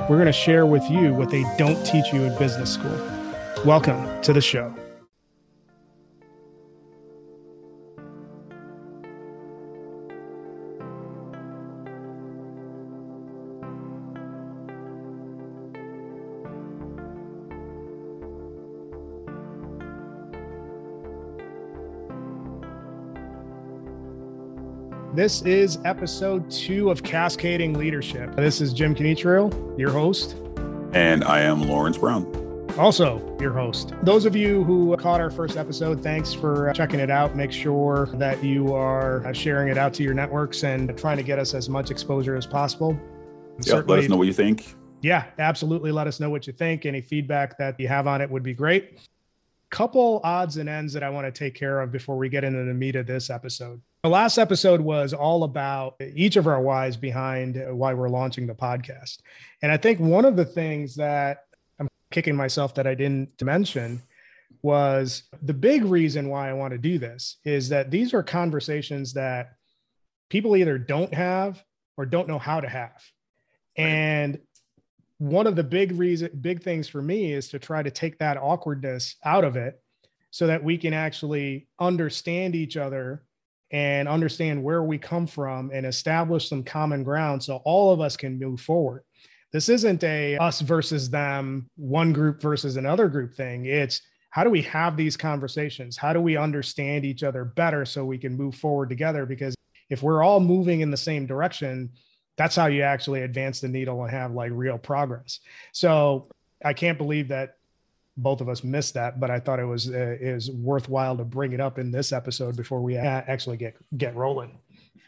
We're going to share with you what they don't teach you in business school. Welcome to the show. This is episode two of Cascading Leadership. This is Jim Canitrio, your host. And I am Lawrence Brown. Also, your host. Those of you who caught our first episode, thanks for uh, checking it out. Make sure that you are uh, sharing it out to your networks and trying to get us as much exposure as possible. Yeah, let us know what you think. Yeah, absolutely. Let us know what you think. Any feedback that you have on it would be great. Couple odds and ends that I want to take care of before we get into the meat of this episode. The last episode was all about each of our whys behind why we're launching the podcast. And I think one of the things that I'm kicking myself that I didn't mention was the big reason why I want to do this is that these are conversations that people either don't have or don't know how to have. And one of the big reason big things for me is to try to take that awkwardness out of it so that we can actually understand each other and understand where we come from and establish some common ground so all of us can move forward. This isn't a us versus them, one group versus another group thing. It's how do we have these conversations? How do we understand each other better so we can move forward together? Because if we're all moving in the same direction, that's how you actually advance the needle and have like real progress. So I can't believe that both of us missed that, but I thought it was uh, is worthwhile to bring it up in this episode before we actually get get rolling.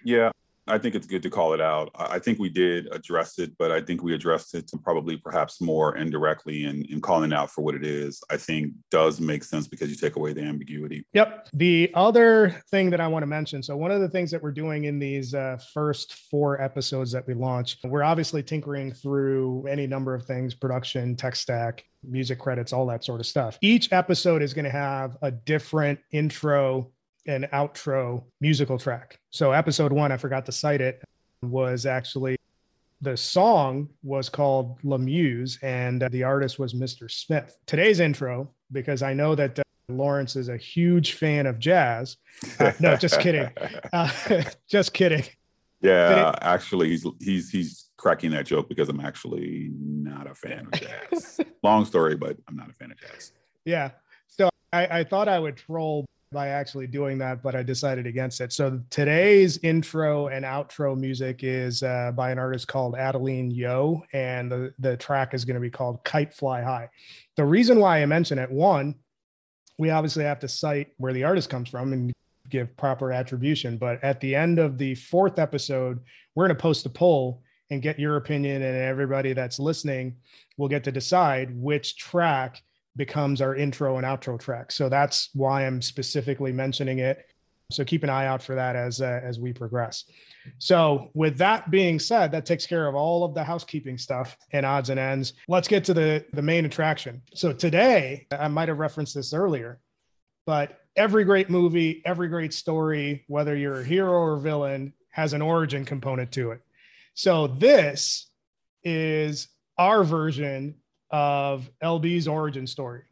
Yeah, I think it's good to call it out. I think we did address it, but I think we addressed it probably perhaps more indirectly and in, in calling out for what it is. I think does make sense because you take away the ambiguity. Yep. The other thing that I want to mention so, one of the things that we're doing in these uh, first four episodes that we launched, we're obviously tinkering through any number of things production, tech stack, music credits, all that sort of stuff. Each episode is going to have a different intro and outro musical track. So episode one, I forgot to cite it, was actually the song was called La Muse and the artist was Mr. Smith. Today's intro, because I know that uh, Lawrence is a huge fan of jazz. Uh, no, just kidding. Uh, just kidding. Yeah, it, actually, he's he's he's cracking that joke because I'm actually not a fan of jazz. Long story, but I'm not a fan of jazz. Yeah. So I, I thought I would troll by actually doing that, but I decided against it. So today's intro and outro music is uh, by an artist called Adeline Yeo, and the, the track is going to be called Kite Fly High. The reason why I mention it, one, we obviously have to cite where the artist comes from and give proper attribution. But at the end of the fourth episode, we're going to post a poll and get your opinion, and everybody that's listening will get to decide which track becomes our intro and outro track. So that's why I'm specifically mentioning it. So keep an eye out for that as uh, as we progress. So with that being said, that takes care of all of the housekeeping stuff and odds and ends. Let's get to the the main attraction. So today, I might have referenced this earlier, but every great movie, every great story, whether you're a hero or villain, has an origin component to it. So this is our version of LB's origin story.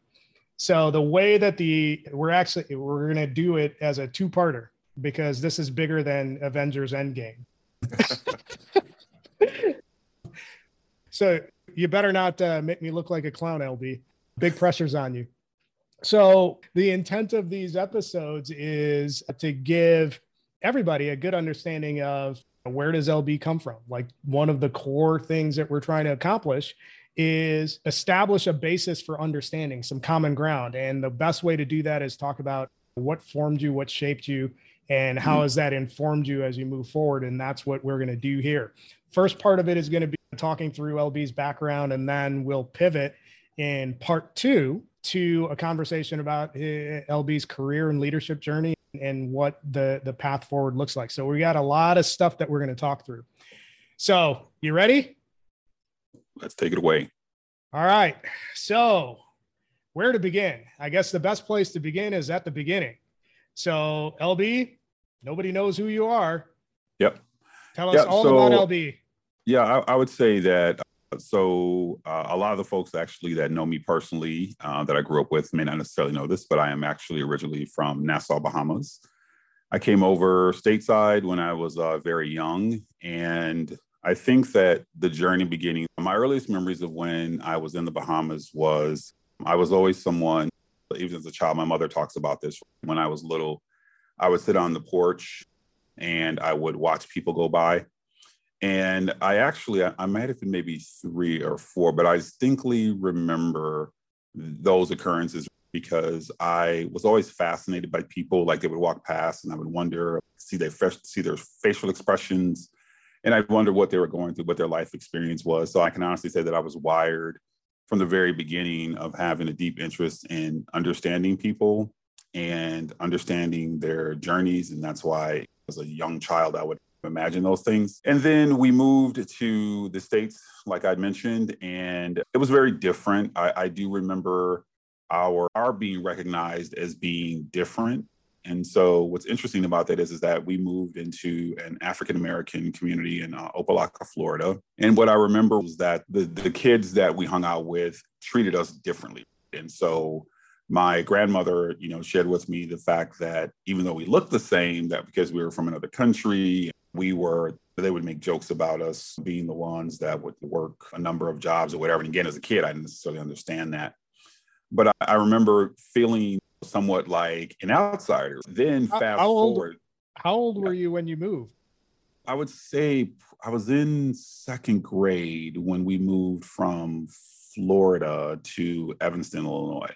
So the way that the we're actually we're going to do it as a two-parter because this is bigger than Avengers Endgame. so you better not uh, make me look like a clown, LB. Big pressure's on you. So the intent of these episodes is to give everybody a good understanding of where does LB come from? Like one of the core things that we're trying to accomplish is establish a basis for understanding some common ground. And the best way to do that is talk about what formed you, what shaped you, and how mm-hmm. has that informed you as you move forward. And that's what we're going to do here. First part of it is going to be talking through LB's background, and then we'll pivot in part two to a conversation about eh, LB's career and leadership journey and what the the path forward looks like. So we got a lot of stuff that we're going to talk through. So, you ready? Let's take it away. All right. So, where to begin? I guess the best place to begin is at the beginning. So, LB, nobody knows who you are. Yep. Tell us yep, all so, about LB. Yeah, I, I would say that so uh, a lot of the folks actually that know me personally uh, that I grew up with may not necessarily know this, but I am actually originally from Nassau, Bahamas. I came over stateside when I was uh, very young, and I think that the journey beginning, my earliest memories of when I was in the Bahamas was I was always someone, even as a child, my mother talks about this. When I was little, I would sit on the porch and I would watch people go by and I actually, I, I might have been maybe three or four, but I distinctly remember those occurrences because I was always fascinated by people. Like they would walk past, and I would wonder, see their see their facial expressions, and I wonder what they were going through, what their life experience was. So I can honestly say that I was wired from the very beginning of having a deep interest in understanding people and understanding their journeys, and that's why as a young child I would imagine those things. And then we moved to the States, like I mentioned, and it was very different. I, I do remember our our being recognized as being different. And so what's interesting about that is, is that we moved into an African American community in uh, Opa-locka, Florida. And what I remember was that the, the kids that we hung out with treated us differently. And so my grandmother, you know, shared with me the fact that even though we looked the same, that because we were from another country we were they would make jokes about us being the ones that would work a number of jobs or whatever. And again, as a kid, I didn't necessarily understand that. But I, I remember feeling somewhat like an outsider. Then fast how forward. Old, how old were you when you moved? I would say I was in second grade when we moved from Florida to Evanston, Illinois.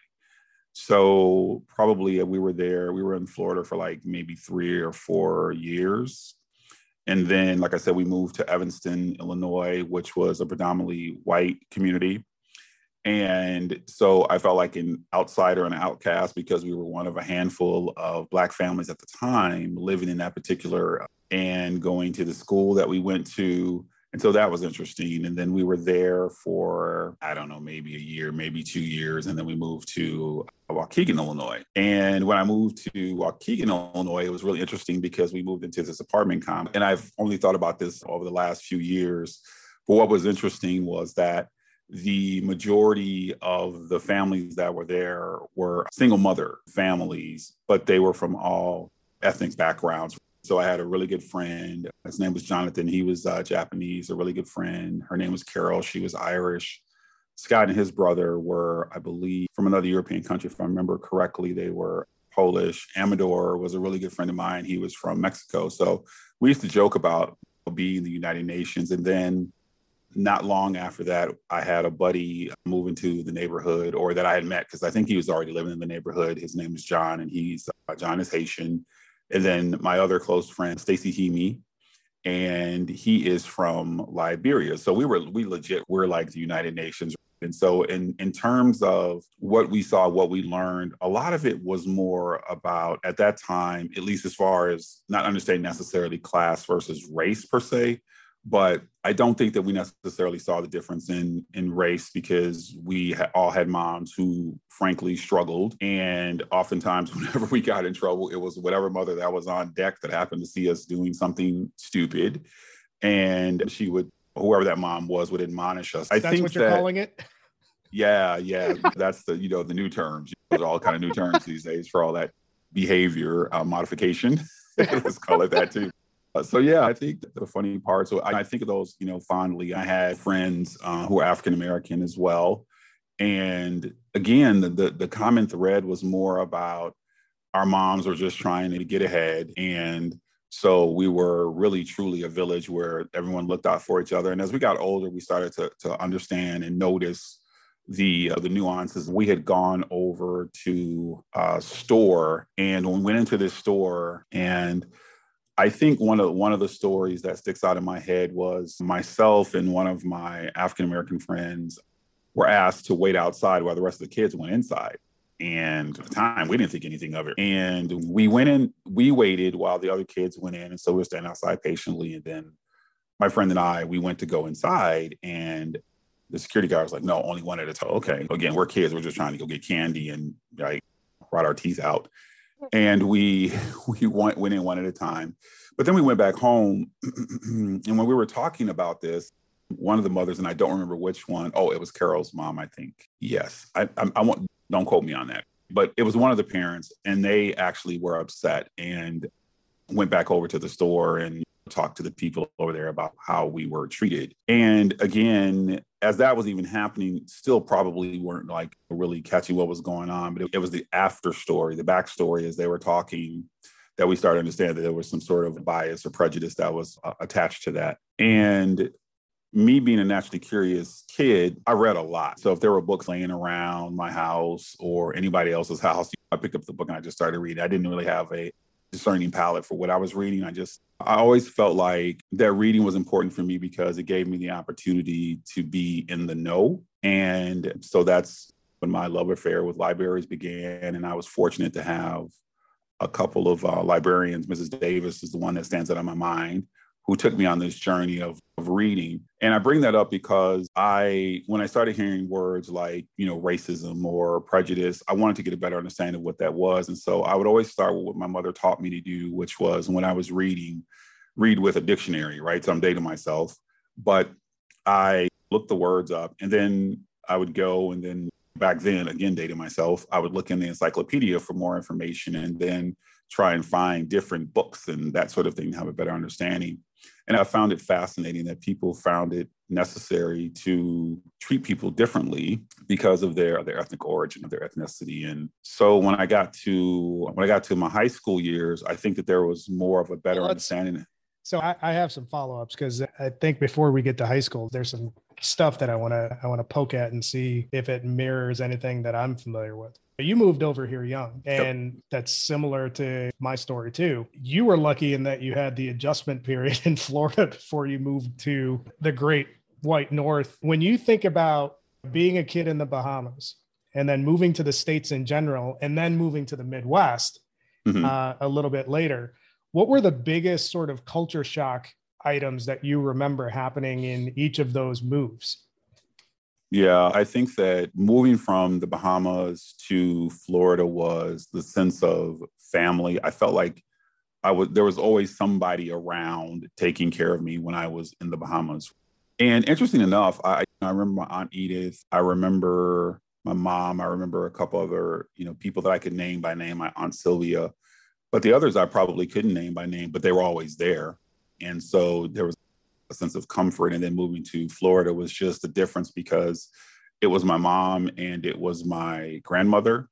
So probably we were there, we were in Florida for like maybe three or four years. And then, like I said, we moved to Evanston, Illinois, which was a predominantly white community. And so I felt like an outsider and an outcast because we were one of a handful of Black families at the time living in that particular and going to the school that we went to and so that was interesting. And then we were there for, I don't know, maybe a year, maybe two years. And then we moved to Waukegan, Illinois. And when I moved to Waukegan, Illinois, it was really interesting because we moved into this apartment complex. And I've only thought about this over the last few years. But what was interesting was that the majority of the families that were there were single mother families, but they were from all ethnic backgrounds so I had a really good friend. His name was Jonathan. He was uh, Japanese, a really good friend. Her name was Carol. She was Irish. Scott and his brother were, I believe, from another European country. If I remember correctly, they were Polish. Amador was a really good friend of mine. He was from Mexico. So we used to joke about being the United Nations. And then not long after that, I had a buddy move into the neighborhood or that I had met because I think he was already living in the neighborhood. His name is John, and he's uh, John is Haitian and then my other close friend, Stacy Hemi, and he is from Liberia. So we were we legit we're like the United Nations. And so in in terms of what we saw, what we learned, a lot of it was more about at that time, at least as far as not understanding necessarily class versus race per se, but I don't think that we necessarily saw the difference in in race because we ha- all had moms who frankly struggled and oftentimes whenever we got in trouble it was whatever mother that was on deck that happened to see us doing something stupid and she would whoever that mom was would admonish us. I that's think what you're that, calling it. Yeah, yeah, that's the you know the new terms. Those are all kind of new terms these days for all that behavior uh, modification. Let's call it that too. Uh, so yeah, I think the funny part. So I, I, think of those, you know, fondly. I had friends uh, who were African American as well, and again, the, the the common thread was more about our moms were just trying to get ahead, and so we were really truly a village where everyone looked out for each other. And as we got older, we started to to understand and notice the uh, the nuances. We had gone over to a store, and we went into this store and I think one of one of the stories that sticks out in my head was myself and one of my African American friends were asked to wait outside while the rest of the kids went inside. And at the time, we didn't think anything of it. And we went in, we waited while the other kids went in. And so we were standing outside patiently. And then my friend and I, we went to go inside. And the security guard was like, no, only one at a time. Okay. Again, we're kids. We're just trying to go get candy and like rot our teeth out. And we we went, went in one at a time. But then we went back home. and when we were talking about this, one of the mothers, and I don't remember which one. Oh, it was Carol's mom, I think. Yes. I, I, I want, don't quote me on that. But it was one of the parents, and they actually were upset and went back over to the store and talked to the people over there about how we were treated. And again, as that was even happening, still probably weren't like really catching what was going on. But it, it was the after story, the backstory as they were talking that we started to understand that there was some sort of bias or prejudice that was uh, attached to that. And me being a naturally curious kid, I read a lot. So if there were books laying around my house or anybody else's house, I picked up the book and I just started reading. I didn't really have a discerning palette for what I was reading. I just, I always felt like that reading was important for me because it gave me the opportunity to be in the know. And so that's when my love affair with libraries began. And I was fortunate to have a couple of uh, librarians. Mrs. Davis is the one that stands out in my mind who took me on this journey of, of reading. And I bring that up because I, when I started hearing words like, you know, racism or prejudice, I wanted to get a better understanding of what that was. And so I would always start with what my mother taught me to do, which was when I was reading, read with a dictionary, right? So I'm dating myself, but I looked the words up and then I would go and then back then, again, dating myself, I would look in the encyclopedia for more information and then try and find different books and that sort of thing, to have a better understanding. And I found it fascinating that people found it necessary to treat people differently because of their their ethnic origin, of their ethnicity. And so when I got to when I got to my high school years, I think that there was more of a better well, understanding. So I, I have some follow-ups because I think before we get to high school, there's some stuff that I want to I want to poke at and see if it mirrors anything that I'm familiar with. You moved over here young, and yep. that's similar to my story too. You were lucky in that you had the adjustment period in Florida before you moved to the great white north. When you think about being a kid in the Bahamas and then moving to the states in general, and then moving to the Midwest mm-hmm. uh, a little bit later, what were the biggest sort of culture shock items that you remember happening in each of those moves? Yeah, I think that moving from the Bahamas to Florida was the sense of family. I felt like I was there was always somebody around taking care of me when I was in the Bahamas. And interesting enough, I I remember my aunt Edith. I remember my mom. I remember a couple other you know people that I could name by name. My aunt Sylvia, but the others I probably couldn't name by name. But they were always there. And so there was a sense of comfort. And then moving to Florida was just a difference because it was my mom and it was my grandmother.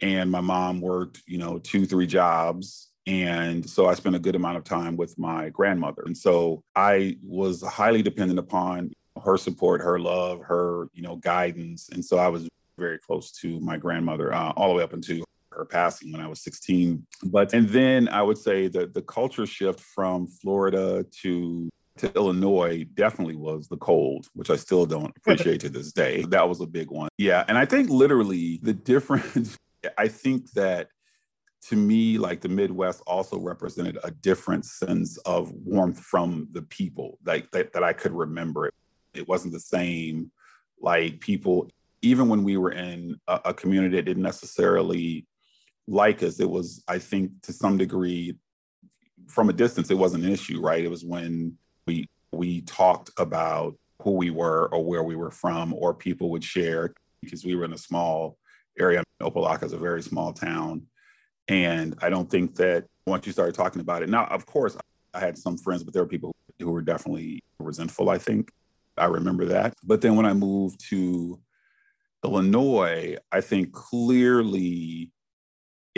And my mom worked, you know, two, three jobs. And so I spent a good amount of time with my grandmother. And so I was highly dependent upon her support, her love, her, you know, guidance. And so I was very close to my grandmother uh, all the way up into her passing when I was 16. But and then I would say that the culture shift from Florida to to Illinois definitely was the cold, which I still don't appreciate to this day. That was a big one. Yeah. And I think literally the difference, I think that to me, like the Midwest also represented a different sense of warmth from the people like that, that I could remember it. It wasn't the same like people, even when we were in a, a community that didn't necessarily like us, it was, I think, to some degree, from a distance, it wasn't an issue, right? It was when we we talked about who we were or where we were from, or people would share because we were in a small area. Opa-locka is a very small town, and I don't think that once you started talking about it, now of course I had some friends, but there were people who were definitely resentful. I think I remember that. But then when I moved to Illinois, I think clearly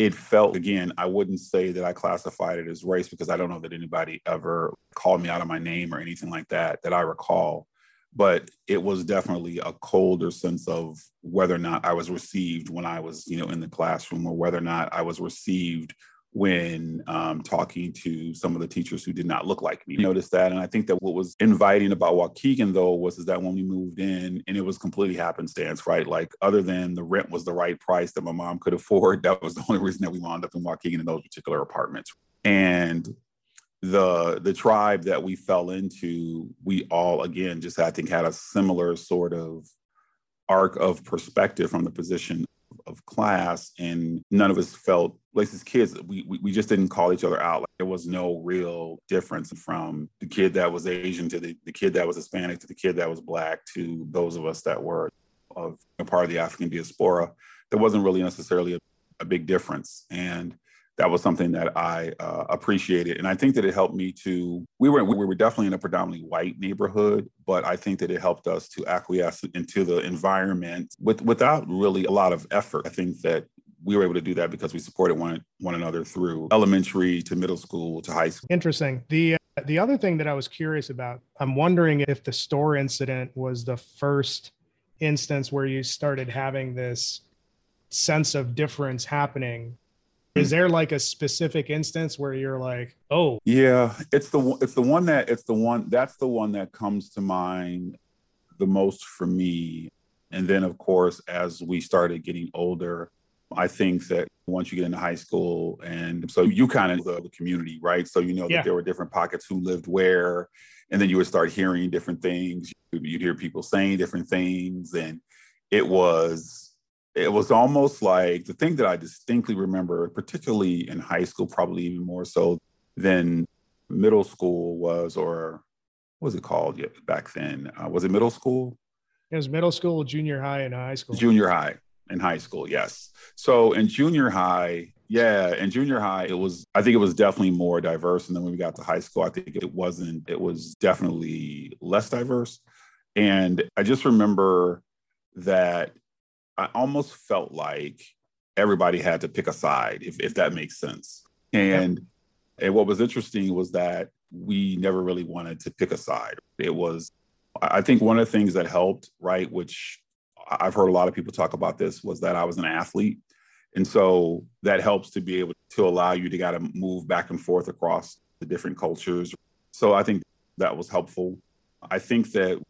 it felt again i wouldn't say that i classified it as race because i don't know that anybody ever called me out of my name or anything like that that i recall. But it was definitely a colder sense of whether or not i was received when i was you know in the classroom or whether or not i was received when um, talking to some of the teachers who did not look like me. I noticed that, and I think that what was inviting about Waukegan though was is that when we moved in, and it was completely happenstance, right? Like other than the rent was the right price that my mom could afford, that was the only reason that we wound up in Waukegan in those particular apartments. And the the tribe that we fell into, we all again just I think had a similar sort of arc of perspective from the position of class and none of us felt like as kids we, we, just didn't call each other out. Like there was no real difference from the kid that was asian to the, the kid that was hispanic to the kid that was black to those of us that were of a part of the african diaspora. There wasn't really necessarily a, a big difference. And that was something that I uh, appreciated, and I think that it helped me to. We were we were definitely in a predominantly white neighborhood, but I think that it helped us to acquiesce into the environment with without really a lot of effort. I think that we were able to do that because we supported one one another through elementary to middle school to high school. Interesting. The uh, the other thing that I was curious about, I'm wondering if the store incident was the first instance where you started having this sense of difference happening is there like a specific instance where you're like oh yeah it's the it's the one that it's the one that's the one that comes to mind the most for me. And then of course as we started getting older i think that once you get into high school and so you kind of the, the community right? So you know yeah. that there were different pockets who lived where and then you would start hearing different things. You'd hear people saying different things. And it was it was almost like the thing that I distinctly remember, particularly in high school, probably even more so than middle school was, or what was it called back then? Uh, was it middle school? It was middle school, junior high, and high school. Junior high and high school, yes. So in junior high, yeah, in junior high, it was, I think it was definitely more diverse. And then when we got to high school, I think it wasn't, it was definitely less diverse. And I just remember that I almost felt like everybody had to pick a side, if, if that makes sense. And yeah. and what was interesting was that we never really wanted to pick a side. It was, I think, one of the things that helped, right, which I've heard a lot of people talk about this, was that I was an athlete. And so that helps to be able to allow you to kind of move back and forth across the different cultures. So I think that was helpful. I think that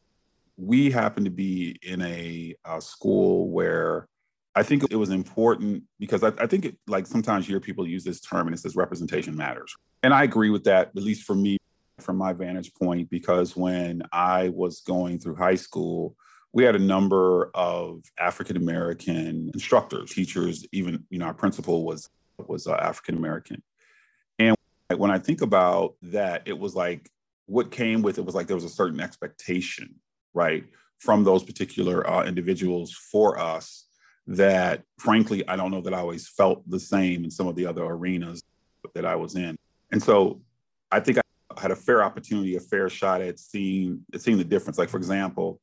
we happen to be in a, a, school where I think it was important because I, I think it, like sometimes you hear people use this term and it says representation matters. And I agree with that, at least for me, from my vantage point, because when I was going through high school, we had a number of African American instructors, teachers, even, you know, our principal was, was uh, African American. And when I think about that, it was like what came with it was like there was a certain expectation right, from those particular uh, individuals for us that frankly, I don't know that I always felt the same in some of the other arenas that I was in. And so I think I had a fair opportunity, a fair shot at seeing, at seeing the difference. Like, for example,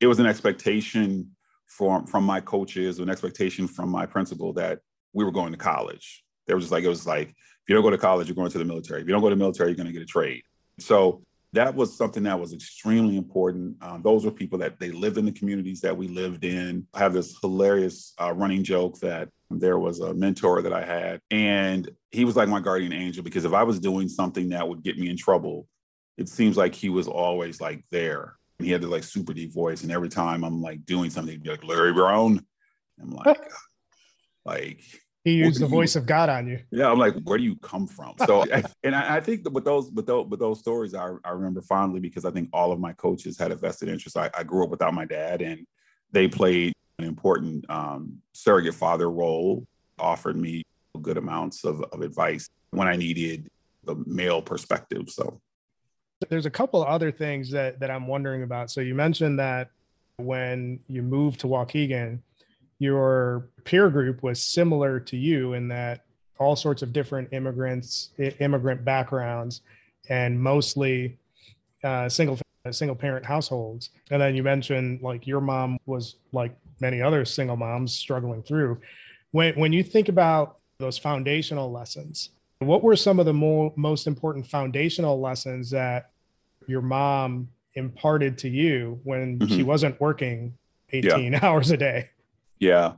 it was an expectation from, from my coaches, an expectation from my principal that we were going to college. There was just like, it was like, if you don't go to college, you're going to the military. If you don't go to the military, you're going to get a trade. So that was something that was extremely important. Um, those were people that they lived in the communities that we lived in. I have this hilarious uh, running joke that there was a mentor that I had, and he was like my guardian angel because if I was doing something that would get me in trouble, it seems like he was always like there. And he had this like super deep voice, and every time I'm like doing something, he'd be like Larry Brown. I'm like, like he used the voice of God on you. Yeah, I'm like, where do you come from? So, and I, I, think that with those, with those, with those stories, I, I remember fondly because I think all of my coaches had a vested interest. I, I grew up without my dad, and they played an important um, surrogate father role. Offered me good amounts of, of advice when I needed the male perspective. So, there's a couple of other things that that I'm wondering about. So, you mentioned that when you moved to Waukegan your peer group was similar to you in that all sorts of different immigrants, immigrant backgrounds, and mostly uh, single single parent households. And then you mentioned like your mom was like many other single moms struggling through. When when you think about those foundational lessons, what were some of the more, most important foundational lessons that your mom imparted to you when mm-hmm. she wasn't working 18 yeah. hours a day? Yeah.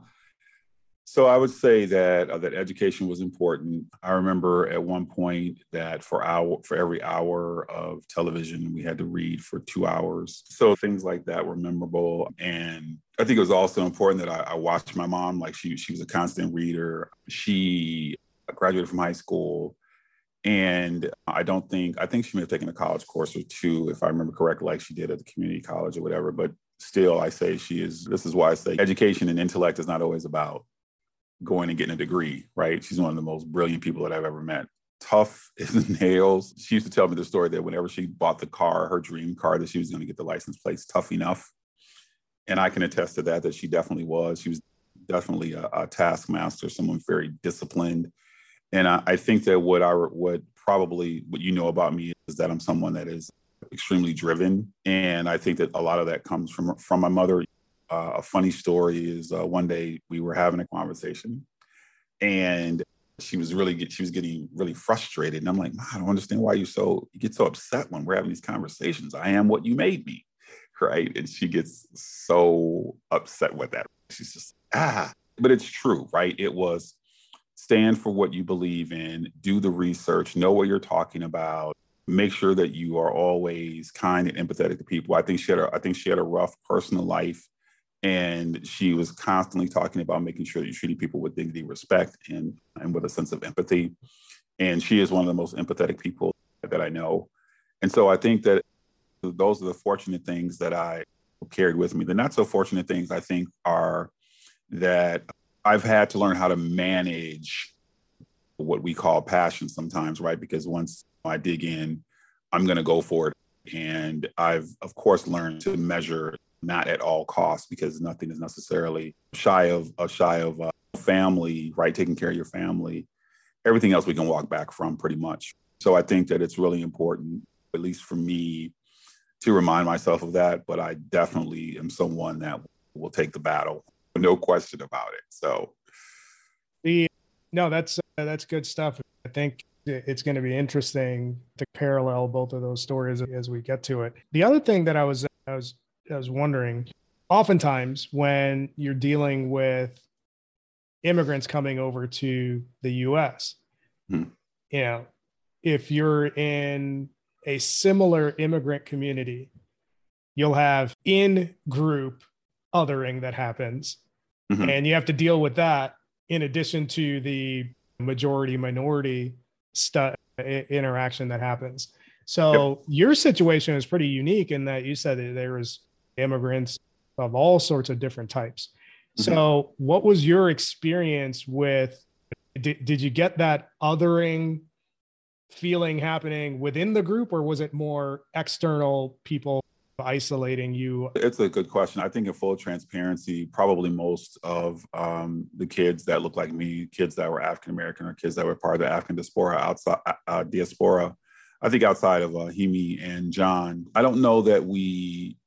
So I would say that uh, that education was important. I remember at one point that for hour for every hour of television we had to read for two hours. So things like that were memorable, and I think it was also important that I, I watched my mom. Like she she was a constant reader. She graduated from high school, and I don't think I think she may have taken a college course or two, if I remember correctly, like she did at the community college or whatever. But still, I say she is. This is why I say education and intellect is not always about going and getting a degree, right? She's one of the most brilliant people that I've ever met. Tough as nails. She used to tell me the story that whenever she bought the car, her dream car, that she was going to get the license plates tough enough. And I can attest to that, that she definitely was. She was definitely a, a taskmaster, someone very disciplined. And I, I think that what I what probably what you know about me is that I'm someone that is extremely driven. And I think that a lot of that comes from from my mother. Uh, a funny story is uh, one day we were having a conversation and she was really get, she was getting really frustrated. And i'm like i don't understand why you so you get so upset when we're having these conversations. I am what you made me. Right? And she gets so upset with that. She's just ah. But it's true right? It was stand for what you believe in. Do the research. Know what you're talking about make sure that you are always kind and empathetic to people i think she had a, i think she had a rough personal life and she was constantly talking about making sure that you're treating people with dignity, respect, and and with a sense of empathy. And she is one of the most empathetic people that I know. And so I think that those are the fortunate things that I carried with me. The not so fortunate things I think are that I've had to learn how to manage what we call passion sometimes, right? Because once I dig in, I'm going to go for it. And I've, of course, learned to measure not at all costs because nothing is necessarily shy of a shy of a family, right? Taking care of your family. Everything else we can walk back from pretty much. So I think that it's really important, at least for me, to remind myself of that. But I definitely am someone that will take the battle, no question about it. So the no, that's uh, that's good stuff. I think it's going to be interesting to parallel both of those stories as we get to it. The other thing that I was I was I was wondering, oftentimes when you're dealing with immigrants coming over to the U.S., hmm. you know, if you're in a similar immigrant community, you'll have in group othering that happens, mm-hmm. and you have to deal with that in addition to the majority minority stu- interaction that happens. So yep. your situation is pretty unique in that you said that there was immigrants of all sorts of different types. Mm-hmm. So, what was your experience with? Did, did you get that othering feeling happening within the group, or was it more external people isolating you? It's a good question. I think, in full transparency, probably most of um, the kids that look like me, kids that were African American or kids that were part of the African diaspora outside uh, diaspora, I think outside of uh, Hemi and John, I don't know that we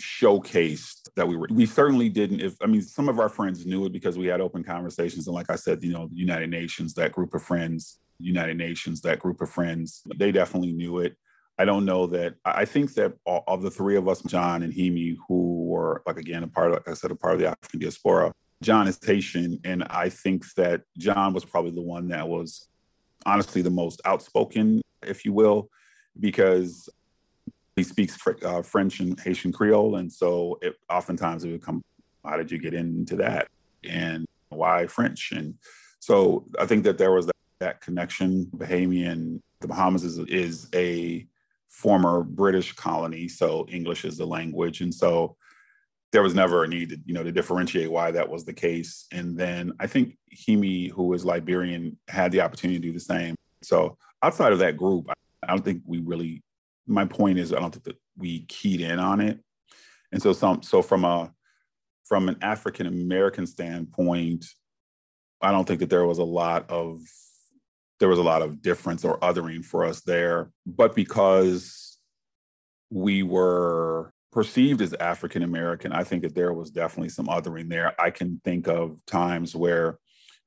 showcased that we were we certainly didn't if i mean some of our friends knew it because we had open conversations and like i said you know the united nations that group of friends united nations that group of friends they definitely knew it i don't know that i think that of the three of us john and hemi who were like again a part of like i said a part of the african diaspora john is haitian and i think that john was probably the one that was honestly the most outspoken if you will because he speaks uh, French and Haitian Creole, and so it oftentimes it would come, how did you get into that, and why French? And so I think that there was that, that connection. Bahamian, the Bahamas is is a former British colony, so English is the language, and so there was never a need to, you know, to differentiate why that was the case. And then I think Hemi, who is Liberian, had the opportunity to do the same. So outside of that group, I don't think we really my point is I don't think that we keyed in on it. And so some so from a from an African American standpoint, I don't think that there was a lot of there was a lot of difference or othering for us there. But because we were perceived as African American, I think that there was definitely some othering there. I can think of times where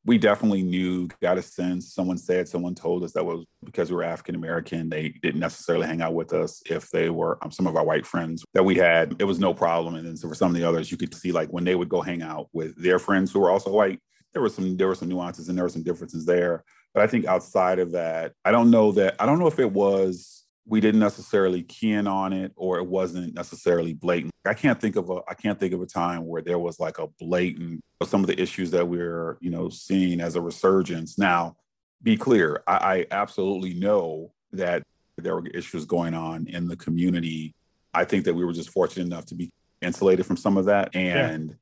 we definitely knew, got a sense. Someone said, someone told us that was because we were African American. They didn't necessarily hang out with us. If they were um, some of our white friends that we had, it was no problem. And then so for some of the others, you could see like when they would go hang out with their friends who were also white, there were some there were some nuances and there were some differences there. But I think outside of that, I don't know that I don't know if it was we didn't necessarily key in on it or it wasn't necessarily blatant. I can't think of a I can't think of a time where there was like a blatant some of the issues that we're, you know, seeing as a resurgence. Now, be clear, I, I absolutely know that there were issues going on in the community. I think that we were just fortunate enough to be insulated from some of that. And yeah.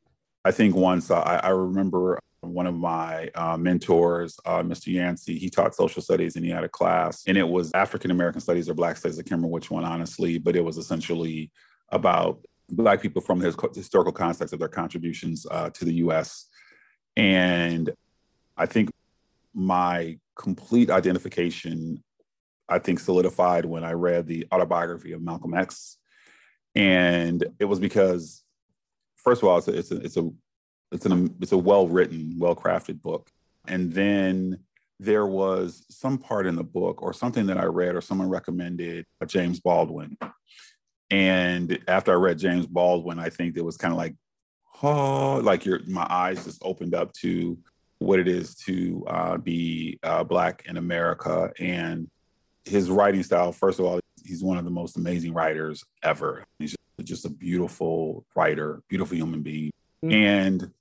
I think once I, I remember one of my uh, mentors, uh, Mr. Yancey, he taught social studies and he had a class, and it was African American studies or Black studies. I can't remember which one, honestly, but it was essentially about Black people from the historical context of their contributions uh, to the US. And I think my complete identification, I think, solidified when I read the autobiography of Malcolm X. And it was because, first of all, it's a, it's a, it's a it's an it's a well written, well crafted book. And then there was some part in the book or something that I read or someone recommended James Baldwin. And after I read James Baldwin, I think it was kind of like, oh, like your my eyes just opened up to what it is to uh, be uh, black in America and his writing style. First of all, he's one of the most amazing writers ever. He's just a beautiful writer, beautiful human being. Mm-hmm. And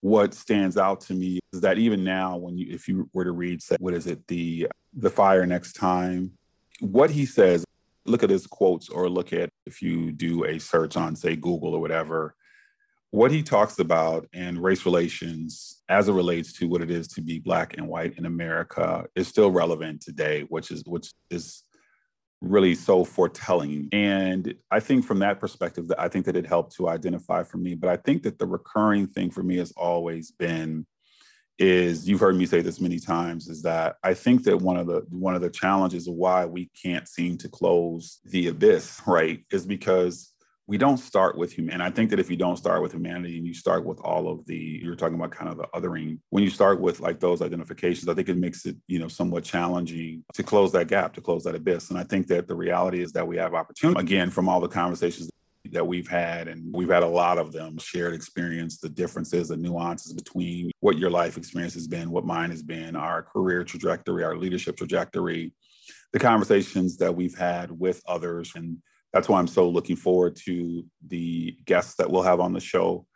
what stands out to me is that even now, when you, if you were to read, say, what is it, the the fire next time, what he says, look at his quotes, or look at if you do a search on, say, Google or whatever, what he talks about and race relations as it relates to what it is to be black and white in America is still relevant today, which is which is really so foretelling. And I think from that perspective, that I think that it helped to identify for me. But I think that the recurring thing for me has always been is you've heard me say this many times is that I think that one of the one of the challenges of why we can't seem to close the abyss, right, is because we don't start with human. And I think that if you don't start with humanity and you start with all of the, you're talking about kind of the othering, when you start with like those identifications, I think it makes it, you know, somewhat challenging to close that gap, to close that abyss. And I think that the reality is that we have opportunity, again, from all the conversations that we've had, and we've had a lot of them shared experience, the differences, the nuances between what your life experience has been, what mine has been, our career trajectory, our leadership trajectory, the conversations that we've had with others and that's why I'm so looking forward to the guests that we'll have on the show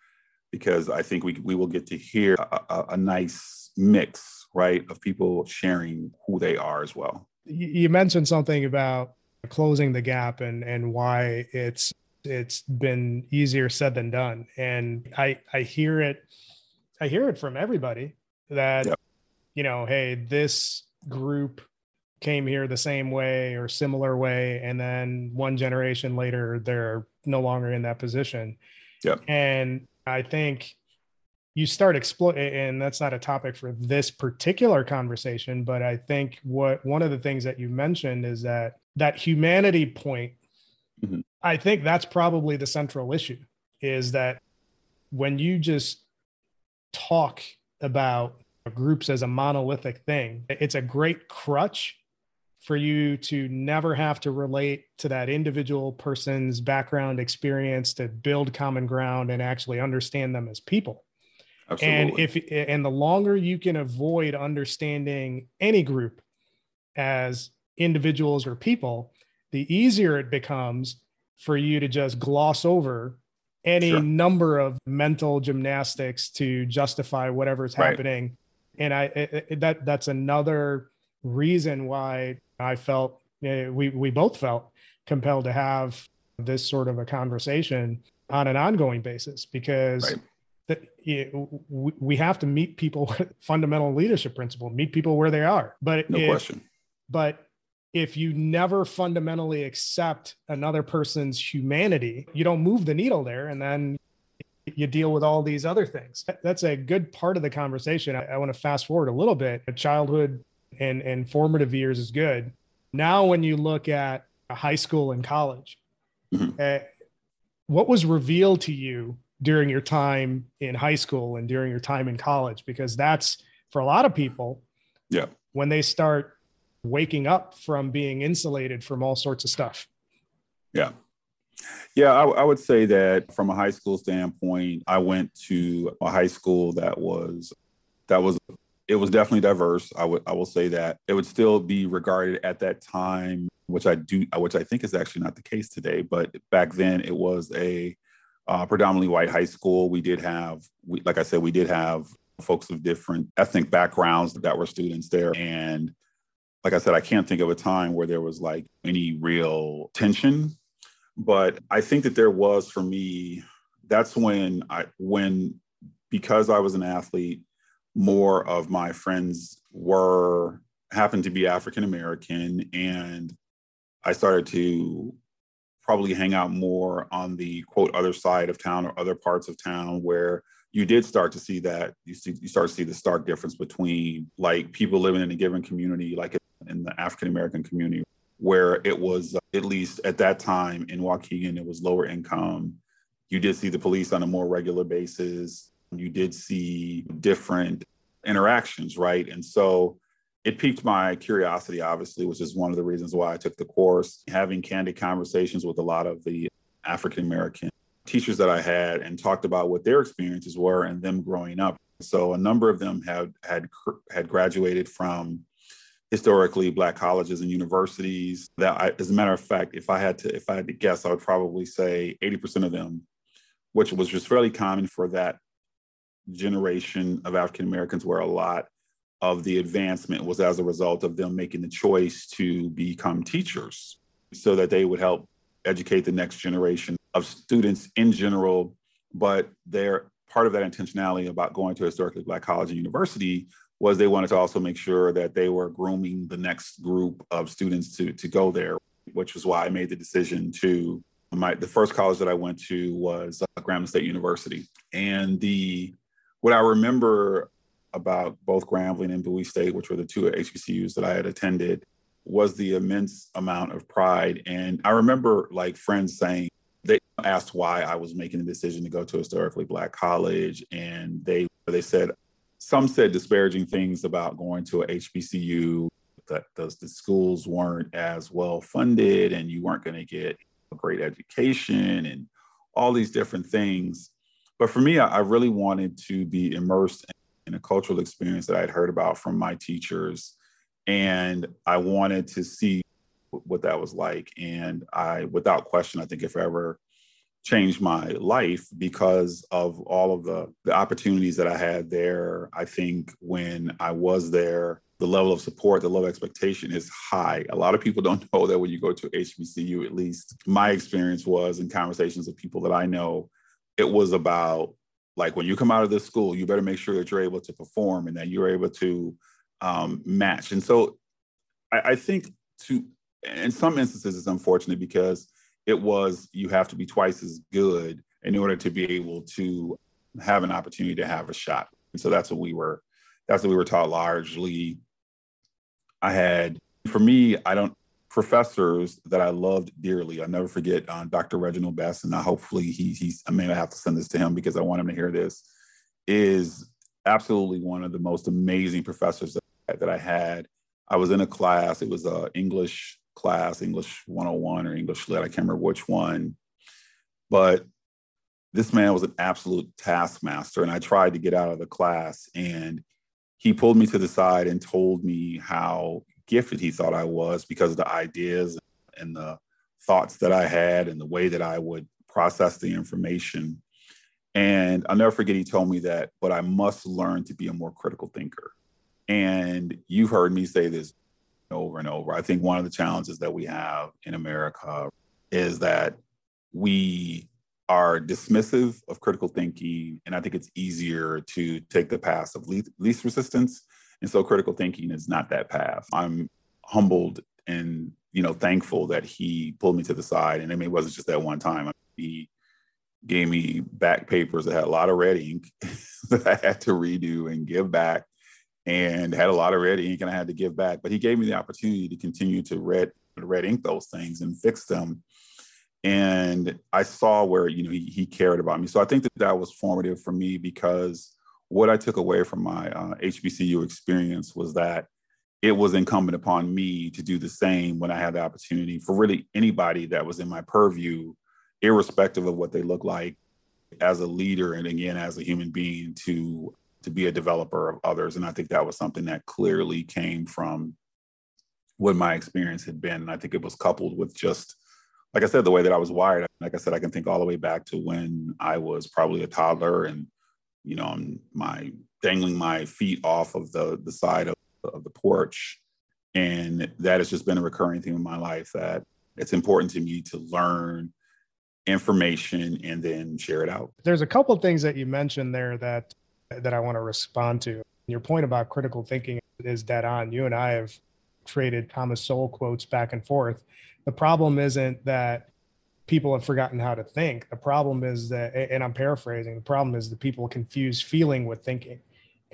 because I think we we will get to hear a, a, a nice mix, right, of people sharing who they are as well. You mentioned something about closing the gap and and why it's it's been easier said than done, and I I hear it I hear it from everybody that yep. you know, hey, this group came here the same way or similar way and then one generation later they're no longer in that position yeah and i think you start exploring and that's not a topic for this particular conversation but i think what one of the things that you mentioned is that that humanity point mm-hmm. i think that's probably the central issue is that when you just talk about groups as a monolithic thing it's a great crutch for you to never have to relate to that individual person's background experience to build common ground and actually understand them as people Absolutely. and if and the longer you can avoid understanding any group as individuals or people the easier it becomes for you to just gloss over any sure. number of mental gymnastics to justify whatever's right. happening and i it, that that's another reason why I felt uh, we we both felt compelled to have this sort of a conversation on an ongoing basis because right. that it, we have to meet people with fundamental leadership principle, meet people where they are. But no if, question. But if you never fundamentally accept another person's humanity, you don't move the needle there, and then you deal with all these other things. That's a good part of the conversation. I, I want to fast forward a little bit. Childhood and and formative years is good. Now, when you look at high school and college, mm-hmm. uh, what was revealed to you during your time in high school and during your time in college? Because that's for a lot of people, yeah, when they start waking up from being insulated from all sorts of stuff. Yeah. Yeah, I, I, would say that from a high school standpoint, I went to a high school that was that was it was definitely diverse. I would I will say that it would still be regarded at that time, which I do, which I think is actually not the case today. But back then, it was a uh, predominantly white high school. We did have, we, like I said, we did have folks of different ethnic backgrounds that were students there, and like I said, I can't think of a time where there was like any real tension. But I think that there was for me, that's when I, when, because I was an athlete, more of my friends were, happened to be African American. And I started to probably hang out more on the quote other side of town or other parts of town where you did start to see that you see you start to see the stark difference between like people living in a given community like in the African American community, where it was, at least at that time in Waukegan, it was lower income. You did see the police on a more regular basis. You did see different interactions, right? And so it piqued my curiosity, obviously, which is one of the reasons why I took the course. Having candid conversations with a lot of the African American teachers that I had and talked about what their experiences were and them growing up. So a number of them had had had graduated from historically black colleges and universities that I, as a matter of fact if i had to if i had to guess i would probably say 80% of them which was just fairly common for that generation of african americans where a lot of the advancement was as a result of them making the choice to become teachers so that they would help educate the next generation of students in general. But they're part of that intentionality about going to a historically black college and university was they wanted to also make sure that they were grooming the next group of students to to go there, which was why I made the decision to my the first college that I went to was uh, Grambling State University, and the what I remember about both Grambling and Bowie State, which were the two HBCUs that I had attended, was the immense amount of pride. And I remember like friends saying they asked why I was making the decision to go to a historically black college, and they they said some said disparaging things about going to a HBCU that the, the schools weren't as well funded and you weren't going to get a great education and all these different things. But for me, I, I really wanted to be immersed in, in a cultural experience that I'd heard about from my teachers. And I wanted to see what that was like. And I, without question, I think if I ever changed my life because of all of the, the opportunities that I had there. I think when I was there, the level of support, the level of expectation is high. A lot of people don't know that when you go to HBCU, at least my experience was in conversations with people that I know, it was about like when you come out of this school, you better make sure that you're able to perform and that you're able to um, match. And so I, I think to, in some instances, it's unfortunate because it was you have to be twice as good in order to be able to have an opportunity to have a shot. And so that's what we were that's what we were taught largely. I had for me, I don't professors that I loved dearly. I'll never forget uh, Dr. Reginald Best, and I hopefully he, he's I may have to send this to him because I want him to hear this. Is absolutely one of the most amazing professors that, that I had. I was in a class. It was a English class, English 101 or English Lit. I can't remember which one. But this man was an absolute taskmaster. And I tried to get out of the class. And he pulled me to the side and told me how gifted he thought I was because of the ideas and the thoughts that I had and the way that I would process the information. And I'll never forget, he told me that, but I must learn to be a more critical thinker. And you've heard me say this over and over. I think one of the challenges that we have in America is that we are dismissive of critical thinking. And I think it's easier to take the path of least, least resistance. And so critical thinking is not that path. I'm humbled and you know thankful that he pulled me to the side. And I mean, it wasn't just that one time. He gave me back papers that had a lot of red ink that I had to redo and give back and had a lot of red ink and I had to give back. But he gave me the opportunity to continue to red red ink those things and fix them. And I saw where you know he, he cared about me. So I think that that was formative for me because what I took away from my uh, HBCU experience was that it was incumbent upon me to do the same when I had the opportunity for really anybody that was in my purview, irrespective of what they look like, as a leader and again as a human being to to be a developer of others. And I think that was something that clearly came from what my experience had been. And I think it was coupled with just like I said, the way that I was wired. Like I said, I can think all the way back to when I was probably a toddler and you know, I'm my dangling my feet off of the the side of, of the porch. And that has just been a recurring theme in my life that it's important to me to learn information and then share it out. There's a couple things that you mentioned there that that I want to respond to. Your point about critical thinking is dead on. You and I have traded Thomas Sowell quotes back and forth. The problem isn't that people have forgotten how to think. The problem is that, and I'm paraphrasing, the problem is that people confuse feeling with thinking.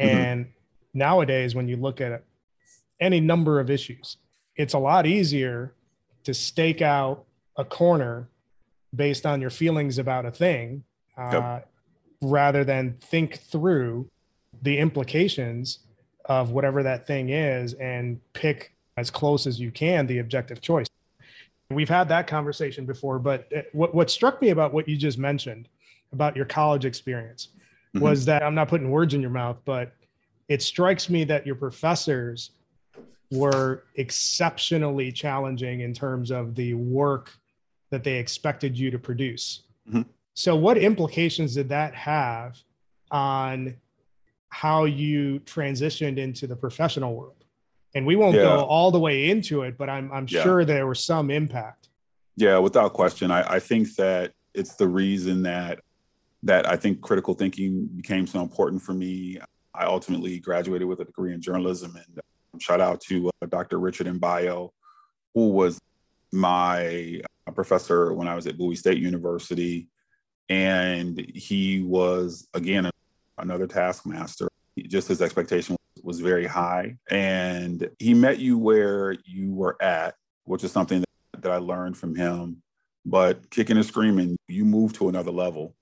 Mm-hmm. And nowadays, when you look at any number of issues, it's a lot easier to stake out a corner based on your feelings about a thing uh, yep. rather than think through the implications of whatever that thing is and pick as close as you can the objective choice. We've had that conversation before, but uh, what, what struck me about what you just mentioned about your college experience mm-hmm. was that I'm not putting words in your mouth, but it strikes me that your professors were exceptionally challenging in terms of the work that they expected you to produce. Mm-hmm. So, what implications did that have on how you transitioned into the professional world? And we won't yeah. go all the way into it, but I'm I'm yeah. sure there was some impact. Yeah, without question. I, I think that it's the reason that that I think critical thinking became so important for me. I ultimately graduated with a degree in journalism, and um, shout out to uh, Dr. Richard Mbayo, who was my uh, professor when I was at Bowie State University, and he was again another taskmaster. Just his expectation was very high. And he met you where you were at, which is something that, I learned from him. But kicking and screaming, you moved to another level.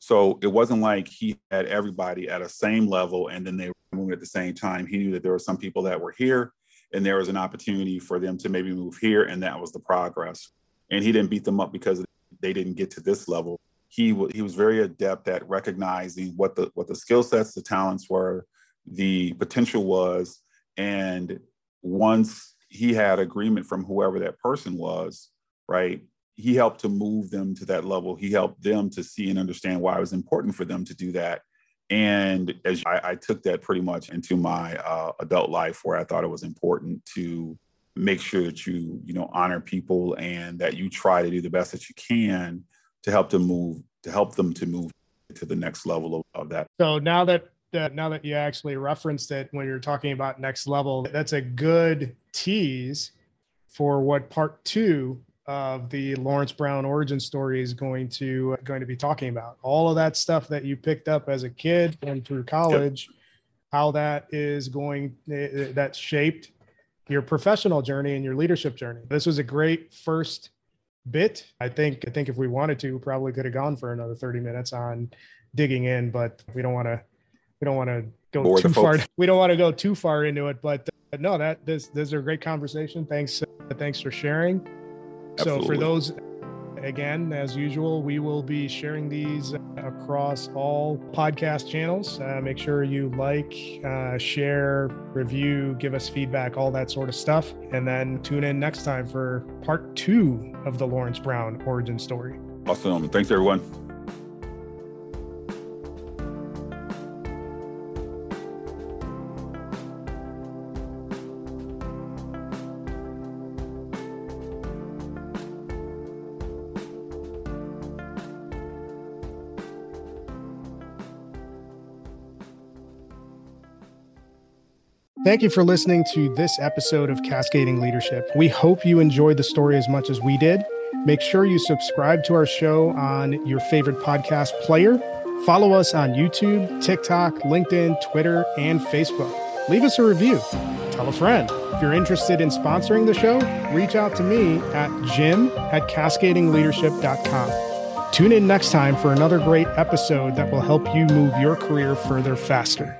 So it wasn't like he had everybody at a same level and then they were moving at the same time. He knew that there were some people that were here and there was an opportunity for them to maybe move here, and that was the progress. And he didn't beat them up because they didn't get to this level. He w- he was very adept at recognizing what the what the skill sets, the talents were, the potential was. And once he had agreement from whoever that person was, right, he helped to move them to that level. He helped them to see and understand why it was important for them to do that. And as I, I took that pretty much into my uh, adult life, where I thought it was important to make sure that you, you know, honor people and that you try to do the best that you can to help them move, to help them to move to the next level of, of that. So now that that now that you actually referenced it when you're talking about next level, that's a good tease for what part two of the Lawrence Brown origin story is going to going to be talking about. All of that stuff that you picked up as a kid and through college, yep. how that is going that shaped your professional journey and your leadership journey. This was a great first bit. I think I think if we wanted to, we probably could have gone for another 30 minutes on digging in, but we don't want to we don't want to go too far. We don't want to go too far into it, but uh, no, that this this is a great conversation. Thanks, uh, thanks for sharing. Absolutely. So for those, again, as usual, we will be sharing these across all podcast channels. Uh, make sure you like, uh, share, review, give us feedback, all that sort of stuff, and then tune in next time for part two of the Lawrence Brown origin story. Awesome. Thanks, everyone. Thank you for listening to this episode of Cascading Leadership. We hope you enjoyed the story as much as we did. Make sure you subscribe to our show on your favorite podcast player. Follow us on YouTube, TikTok, LinkedIn, Twitter, and Facebook. Leave us a review. Tell a friend. If you're interested in sponsoring the show, reach out to me at jim at cascadingleadership.com. Tune in next time for another great episode that will help you move your career further faster.